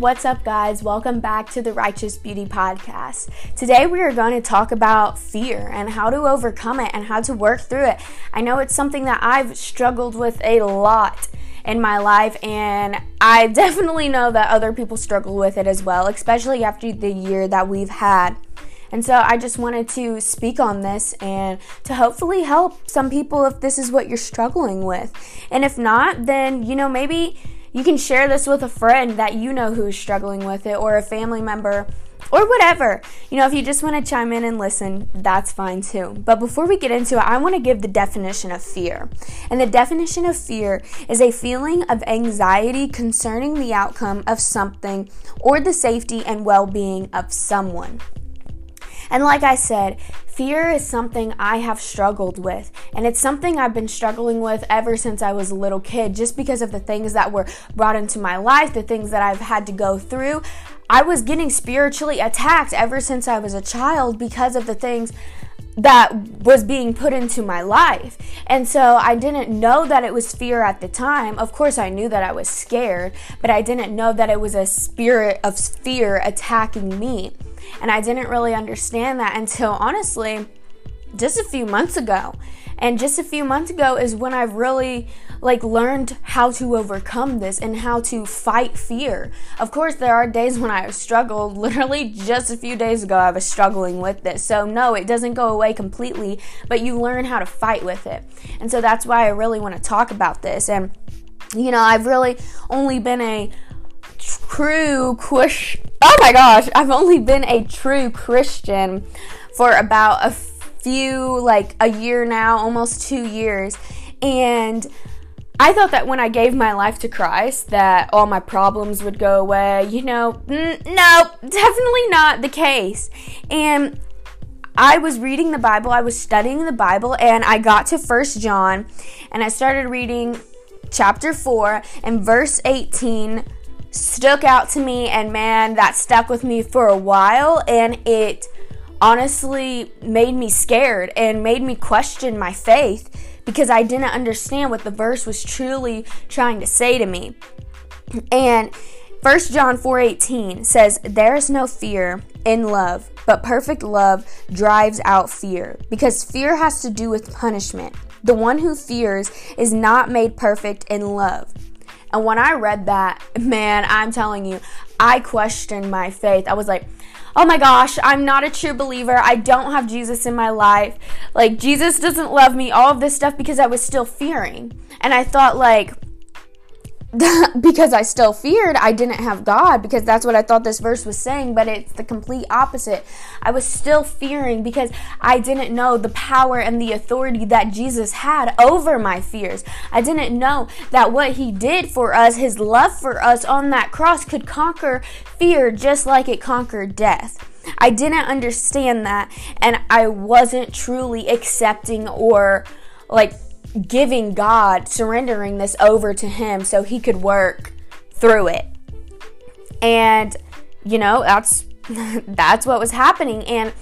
What's up, guys? Welcome back to the Righteous Beauty Podcast. Today, we are going to talk about fear and how to overcome it and how to work through it. I know it's something that I've struggled with a lot in my life, and I definitely know that other people struggle with it as well, especially after the year that we've had. And so I just wanted to speak on this and to hopefully help some people if this is what you're struggling with. And if not, then, you know, maybe you can share this with a friend that you know who is struggling with it or a family member or whatever. You know, if you just want to chime in and listen, that's fine too. But before we get into it, I want to give the definition of fear. And the definition of fear is a feeling of anxiety concerning the outcome of something or the safety and well being of someone. And like I said, fear is something I have struggled with. And it's something I've been struggling with ever since I was a little kid, just because of the things that were brought into my life, the things that I've had to go through. I was getting spiritually attacked ever since I was a child because of the things that was being put into my life. And so I didn't know that it was fear at the time. Of course, I knew that I was scared, but I didn't know that it was a spirit of fear attacking me. And I didn't really understand that until honestly just a few months ago. And just a few months ago is when I really like learned how to overcome this and how to fight fear. Of course, there are days when I have struggled. Literally just a few days ago I was struggling with this. So no, it doesn't go away completely, but you learn how to fight with it. And so that's why I really want to talk about this. And you know, I've really only been a true Christian. Oh my gosh, I've only been a true Christian for about a few, like a year now, almost two years. And I thought that when I gave my life to Christ, that all my problems would go away. You know, n- no, definitely not the case. And I was reading the Bible, I was studying the Bible, and I got to First John, and I started reading chapter 4 and verse 18 stuck out to me and man that stuck with me for a while and it honestly made me scared and made me question my faith because I didn't understand what the verse was truly trying to say to me. And 1 John 4:18 says, "There is no fear in love, but perfect love drives out fear, because fear has to do with punishment. The one who fears is not made perfect in love." And when I read that, man, I'm telling you, I questioned my faith. I was like, oh my gosh, I'm not a true believer. I don't have Jesus in my life. Like, Jesus doesn't love me, all of this stuff because I was still fearing. And I thought, like, because I still feared I didn't have God because that's what I thought this verse was saying, but it's the complete opposite. I was still fearing because I didn't know the power and the authority that Jesus had over my fears. I didn't know that what he did for us, his love for us on that cross could conquer fear just like it conquered death. I didn't understand that and I wasn't truly accepting or like giving God, surrendering this over to Him so He could work through it. And, you know, that's that's what was happening. And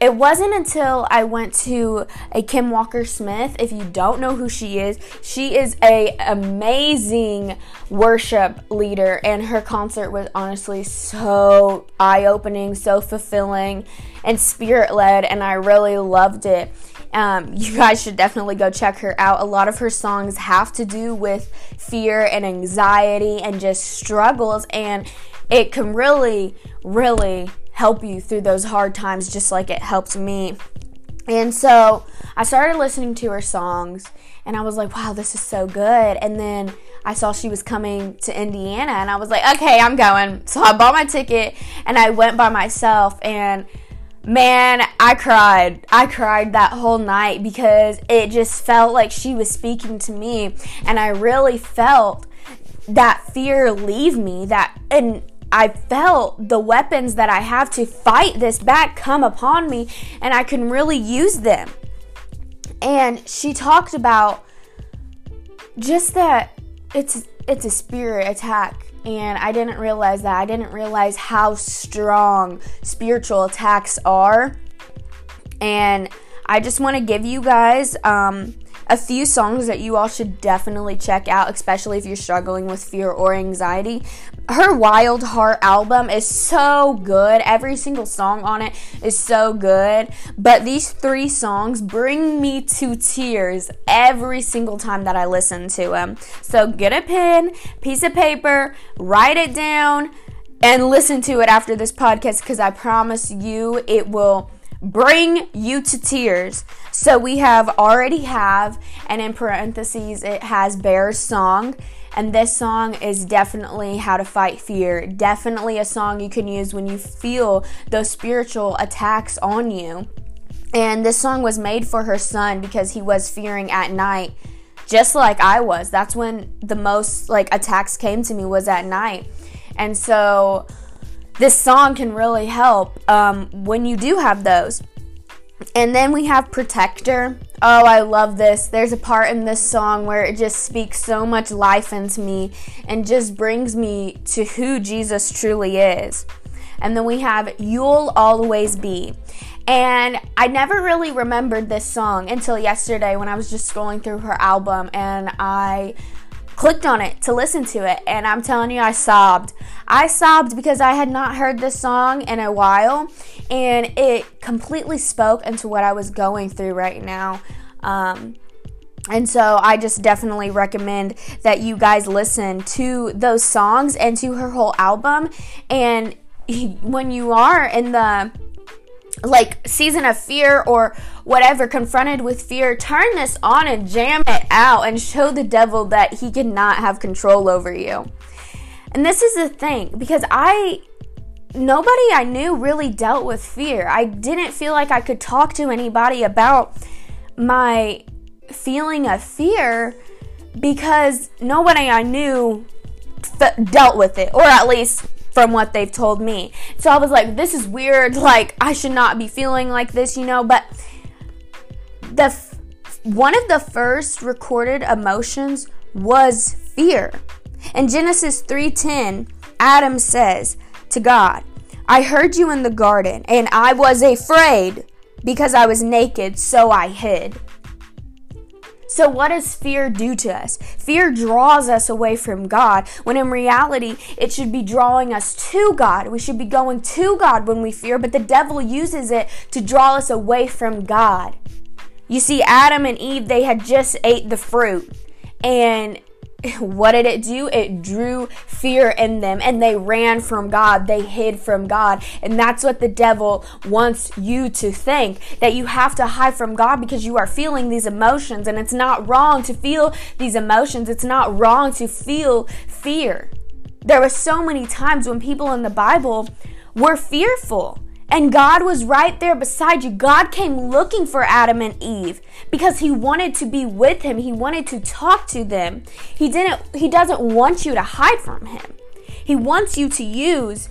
it wasn't until I went to a Kim Walker Smith. If you don't know who she is, she is a amazing worship leader and her concert was honestly so eye-opening, so fulfilling and spirit-led and I really loved it. Um, you guys should definitely go check her out. A lot of her songs have to do with fear and anxiety and just struggles, and it can really, really help you through those hard times, just like it helped me. And so I started listening to her songs, and I was like, wow, this is so good. And then I saw she was coming to Indiana, and I was like, okay, I'm going. So I bought my ticket, and I went by myself, and Man, I cried. I cried that whole night because it just felt like she was speaking to me. And I really felt that fear leave me. That, and I felt the weapons that I have to fight this back come upon me, and I can really use them. And she talked about just that it's it's a spirit attack and I didn't realize that. I didn't realize how strong spiritual attacks are. And I just want to give you guys um, a few songs that you all should definitely check out, especially if you're struggling with fear or anxiety. Her Wild Heart album is so good. Every single song on it is so good. But these three songs bring me to tears every single time that I listen to them. So get a pen, piece of paper, write it down, and listen to it after this podcast because I promise you it will bring you to tears. So we have already have, and in parentheses, it has Bear's song. And this song is definitely how to fight fear. Definitely a song you can use when you feel those spiritual attacks on you. And this song was made for her son because he was fearing at night, just like I was. That's when the most like attacks came to me was at night. And so this song can really help um, when you do have those. And then we have Protector. Oh, I love this. There's a part in this song where it just speaks so much life into me and just brings me to who Jesus truly is. And then we have You'll Always Be. And I never really remembered this song until yesterday when I was just scrolling through her album and I clicked on it to listen to it, and I'm telling you, I sobbed. I sobbed because I had not heard this song in a while, and it completely spoke into what I was going through right now. Um, and so I just definitely recommend that you guys listen to those songs and to her whole album. And when you are in the like season of fear or whatever confronted with fear turn this on and jam it out and show the devil that he cannot have control over you. And this is the thing because i nobody i knew really dealt with fear. I didn't feel like i could talk to anybody about my feeling of fear because nobody i knew dealt with it or at least from what they've told me. So I was like, this is weird. Like, I should not be feeling like this, you know. But the f- one of the first recorded emotions was fear. In Genesis 3:10, Adam says to God, I heard you in the garden, and I was afraid because I was naked, so I hid. So, what does fear do to us? Fear draws us away from God, when in reality, it should be drawing us to God. We should be going to God when we fear, but the devil uses it to draw us away from God. You see, Adam and Eve, they had just ate the fruit, and what did it do? It drew fear in them and they ran from God. They hid from God. And that's what the devil wants you to think that you have to hide from God because you are feeling these emotions. And it's not wrong to feel these emotions, it's not wrong to feel fear. There were so many times when people in the Bible were fearful. And God was right there beside you. God came looking for Adam and Eve because he wanted to be with him. He wanted to talk to them. He didn't he doesn't want you to hide from him. He wants you to use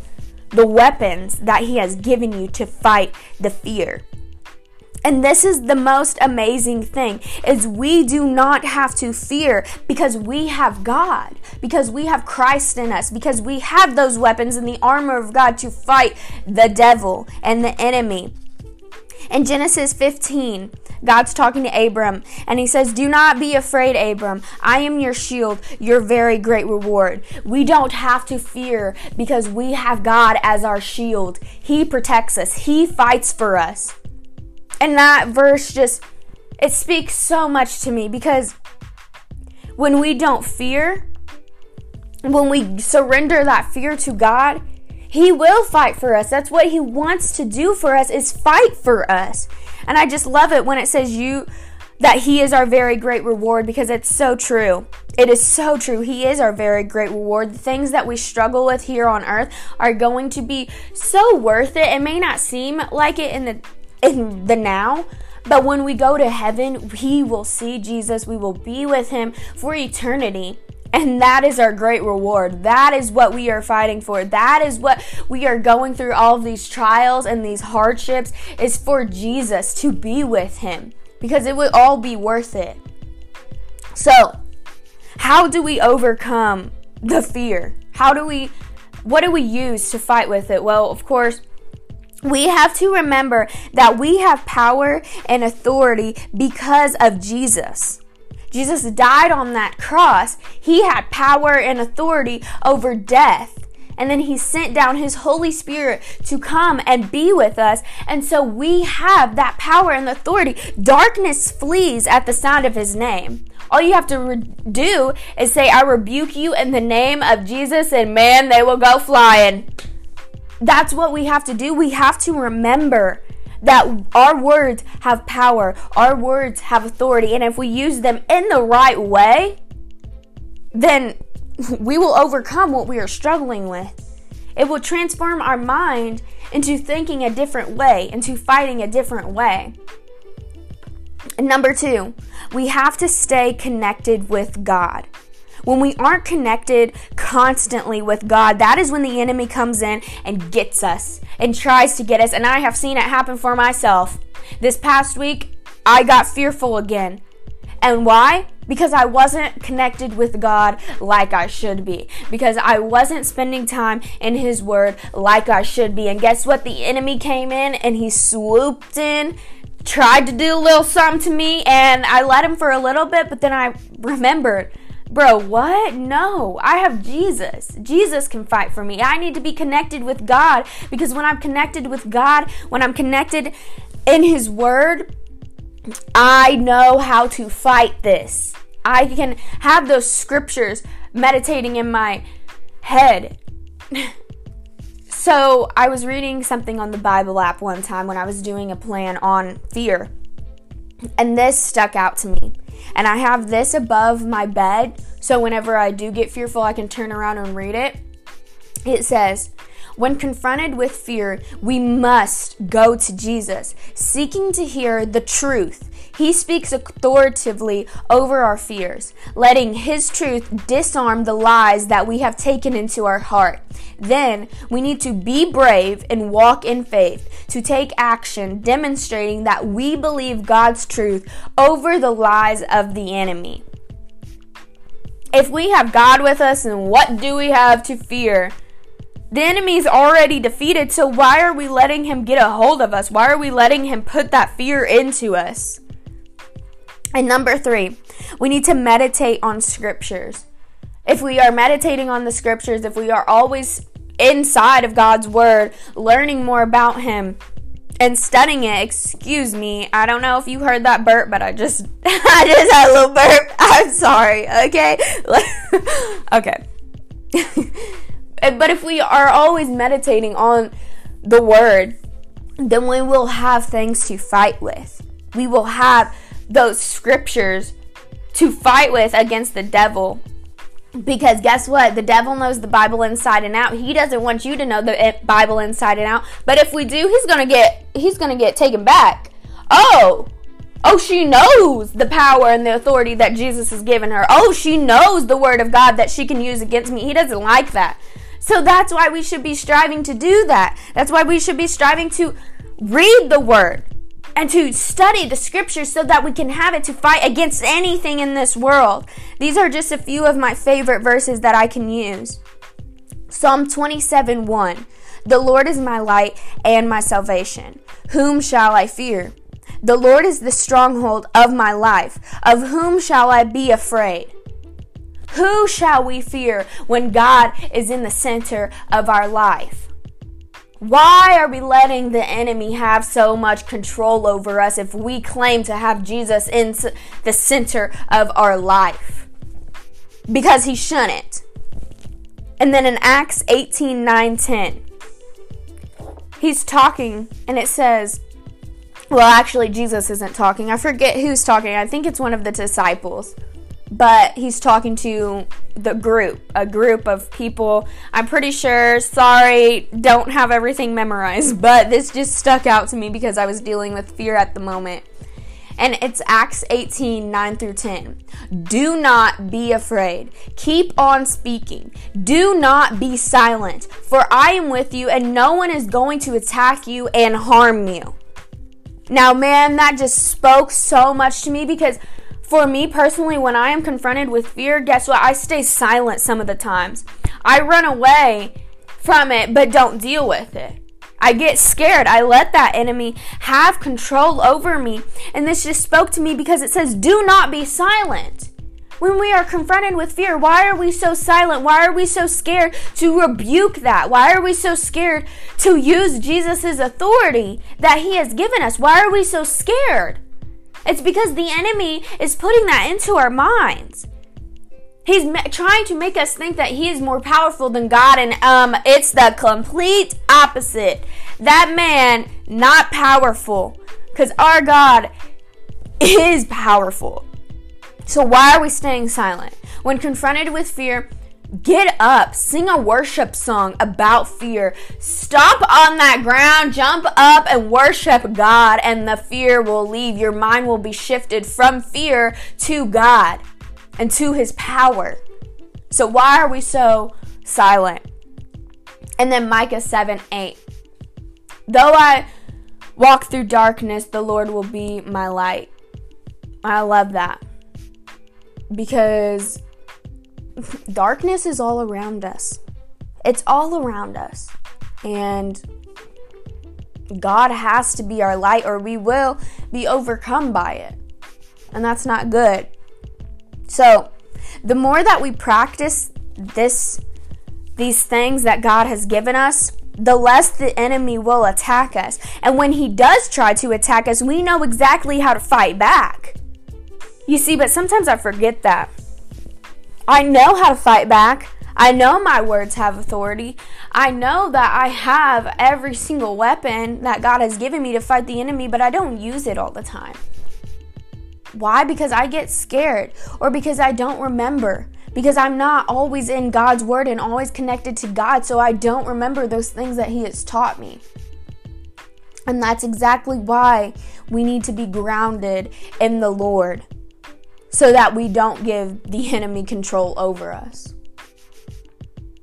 the weapons that he has given you to fight the fear. And this is the most amazing thing is we do not have to fear because we have God, because we have Christ in us, because we have those weapons and the armor of God to fight the devil and the enemy. In Genesis 15, God's talking to Abram and he says, Do not be afraid, Abram. I am your shield, your very great reward. We don't have to fear because we have God as our shield. He protects us, He fights for us. And that verse just it speaks so much to me because when we don't fear, when we surrender that fear to God, he will fight for us. That's what he wants to do for us is fight for us. And I just love it when it says you that he is our very great reward because it's so true. It is so true. He is our very great reward. The things that we struggle with here on earth are going to be so worth it. It may not seem like it in the in the now. But when we go to heaven, we will see Jesus. We will be with him for eternity. And that is our great reward. That is what we are fighting for. That is what we are going through all of these trials and these hardships is for Jesus to be with him because it would all be worth it. So, how do we overcome the fear? How do we what do we use to fight with it? Well, of course, we have to remember that we have power and authority because of Jesus. Jesus died on that cross. He had power and authority over death. And then he sent down his Holy Spirit to come and be with us. And so we have that power and authority. Darkness flees at the sound of his name. All you have to re- do is say, I rebuke you in the name of Jesus, and man, they will go flying. That's what we have to do. We have to remember that our words have power, our words have authority, and if we use them in the right way, then we will overcome what we are struggling with. It will transform our mind into thinking a different way, into fighting a different way. And number two, we have to stay connected with God. When we aren't connected constantly with God, that is when the enemy comes in and gets us and tries to get us. And I have seen it happen for myself. This past week, I got fearful again. And why? Because I wasn't connected with God like I should be. Because I wasn't spending time in His Word like I should be. And guess what? The enemy came in and he swooped in, tried to do a little something to me, and I let him for a little bit, but then I remembered Bro, what? No, I have Jesus. Jesus can fight for me. I need to be connected with God because when I'm connected with God, when I'm connected in His Word, I know how to fight this. I can have those scriptures meditating in my head. so, I was reading something on the Bible app one time when I was doing a plan on fear, and this stuck out to me and I have this above my bed so whenever I do get fearful, I can turn around and read it. It says, when confronted with fear, we must go to Jesus, seeking to hear the truth. He speaks authoritatively over our fears, letting His truth disarm the lies that we have taken into our heart. Then we need to be brave and walk in faith, to take action, demonstrating that we believe God's truth over the lies of the enemy. If we have God with us, then what do we have to fear? The enemy's already defeated, so why are we letting him get a hold of us? Why are we letting him put that fear into us? And number three, we need to meditate on scriptures. If we are meditating on the scriptures, if we are always inside of God's word, learning more about him, and studying it. Excuse me. I don't know if you heard that burp, but I just I just had a little burp. I'm sorry. Okay. okay. but if we are always meditating on the word, then we will have things to fight with. We will have those scriptures to fight with against the devil because guess what? The devil knows the Bible inside and out. He doesn't want you to know the eh, Bible inside and out. But if we do, he's going to get he's going to get taken back. Oh. Oh, she knows the power and the authority that Jesus has given her. Oh, she knows the word of God that she can use against me. He doesn't like that. So that's why we should be striving to do that. That's why we should be striving to read the word and to study the scriptures so that we can have it to fight against anything in this world. These are just a few of my favorite verses that I can use. Psalm 27 1. The Lord is my light and my salvation. Whom shall I fear? The Lord is the stronghold of my life. Of whom shall I be afraid? Who shall we fear when God is in the center of our life? Why are we letting the enemy have so much control over us if we claim to have Jesus in the center of our life? Because he shouldn't. And then in Acts 18 9 10, he's talking and it says, well, actually, Jesus isn't talking. I forget who's talking. I think it's one of the disciples but he's talking to the group, a group of people. I'm pretty sure, sorry, don't have everything memorized, but this just stuck out to me because I was dealing with fear at the moment. And it's Acts 18 9 through 10. Do not be afraid. Keep on speaking. Do not be silent, for I am with you, and no one is going to attack you and harm you. Now, man, that just spoke so much to me because for me personally, when I am confronted with fear, guess what? I stay silent some of the times. I run away from it, but don't deal with it. I get scared. I let that enemy have control over me. And this just spoke to me because it says, do not be silent. When we are confronted with fear, why are we so silent? Why are we so scared to rebuke that? Why are we so scared to use Jesus' authority that he has given us? Why are we so scared? It's because the enemy is putting that into our minds. He's trying to make us think that he is more powerful than God, and um, it's the complete opposite. That man, not powerful, because our God is powerful. So, why are we staying silent? When confronted with fear, get up, sing a worship song about fear. Stop on that ground, jump up and worship God, and the fear will leave. Your mind will be shifted from fear to God and to His power. So, why are we so silent? And then Micah 7 8. Though I walk through darkness, the Lord will be my light. I love that because darkness is all around us. It's all around us. And God has to be our light or we will be overcome by it. And that's not good. So, the more that we practice this these things that God has given us, the less the enemy will attack us. And when he does try to attack us, we know exactly how to fight back. You see, but sometimes I forget that. I know how to fight back. I know my words have authority. I know that I have every single weapon that God has given me to fight the enemy, but I don't use it all the time. Why? Because I get scared or because I don't remember. Because I'm not always in God's word and always connected to God, so I don't remember those things that He has taught me. And that's exactly why we need to be grounded in the Lord so that we don't give the enemy control over us.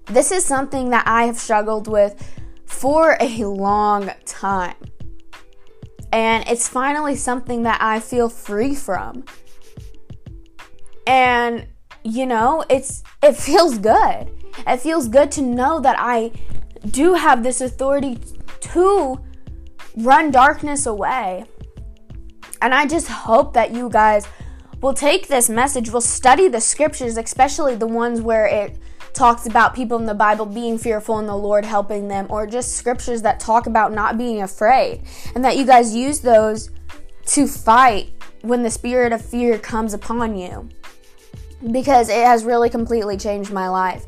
This is something that I have struggled with for a long time. And it's finally something that I feel free from. And you know, it's it feels good. It feels good to know that I do have this authority to run darkness away. And I just hope that you guys we'll take this message, we'll study the scriptures, especially the ones where it talks about people in the Bible being fearful and the Lord helping them, or just scriptures that talk about not being afraid, and that you guys use those to fight when the spirit of fear comes upon you. Because it has really completely changed my life,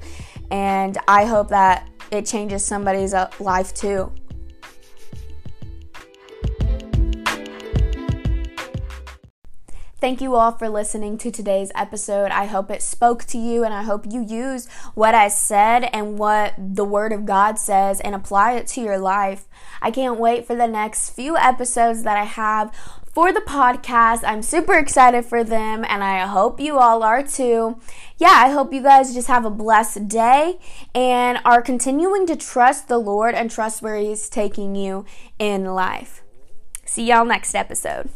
and I hope that it changes somebody's uh, life too. Thank you all for listening to today's episode. I hope it spoke to you and I hope you use what I said and what the Word of God says and apply it to your life. I can't wait for the next few episodes that I have for the podcast. I'm super excited for them and I hope you all are too. Yeah, I hope you guys just have a blessed day and are continuing to trust the Lord and trust where He's taking you in life. See y'all next episode.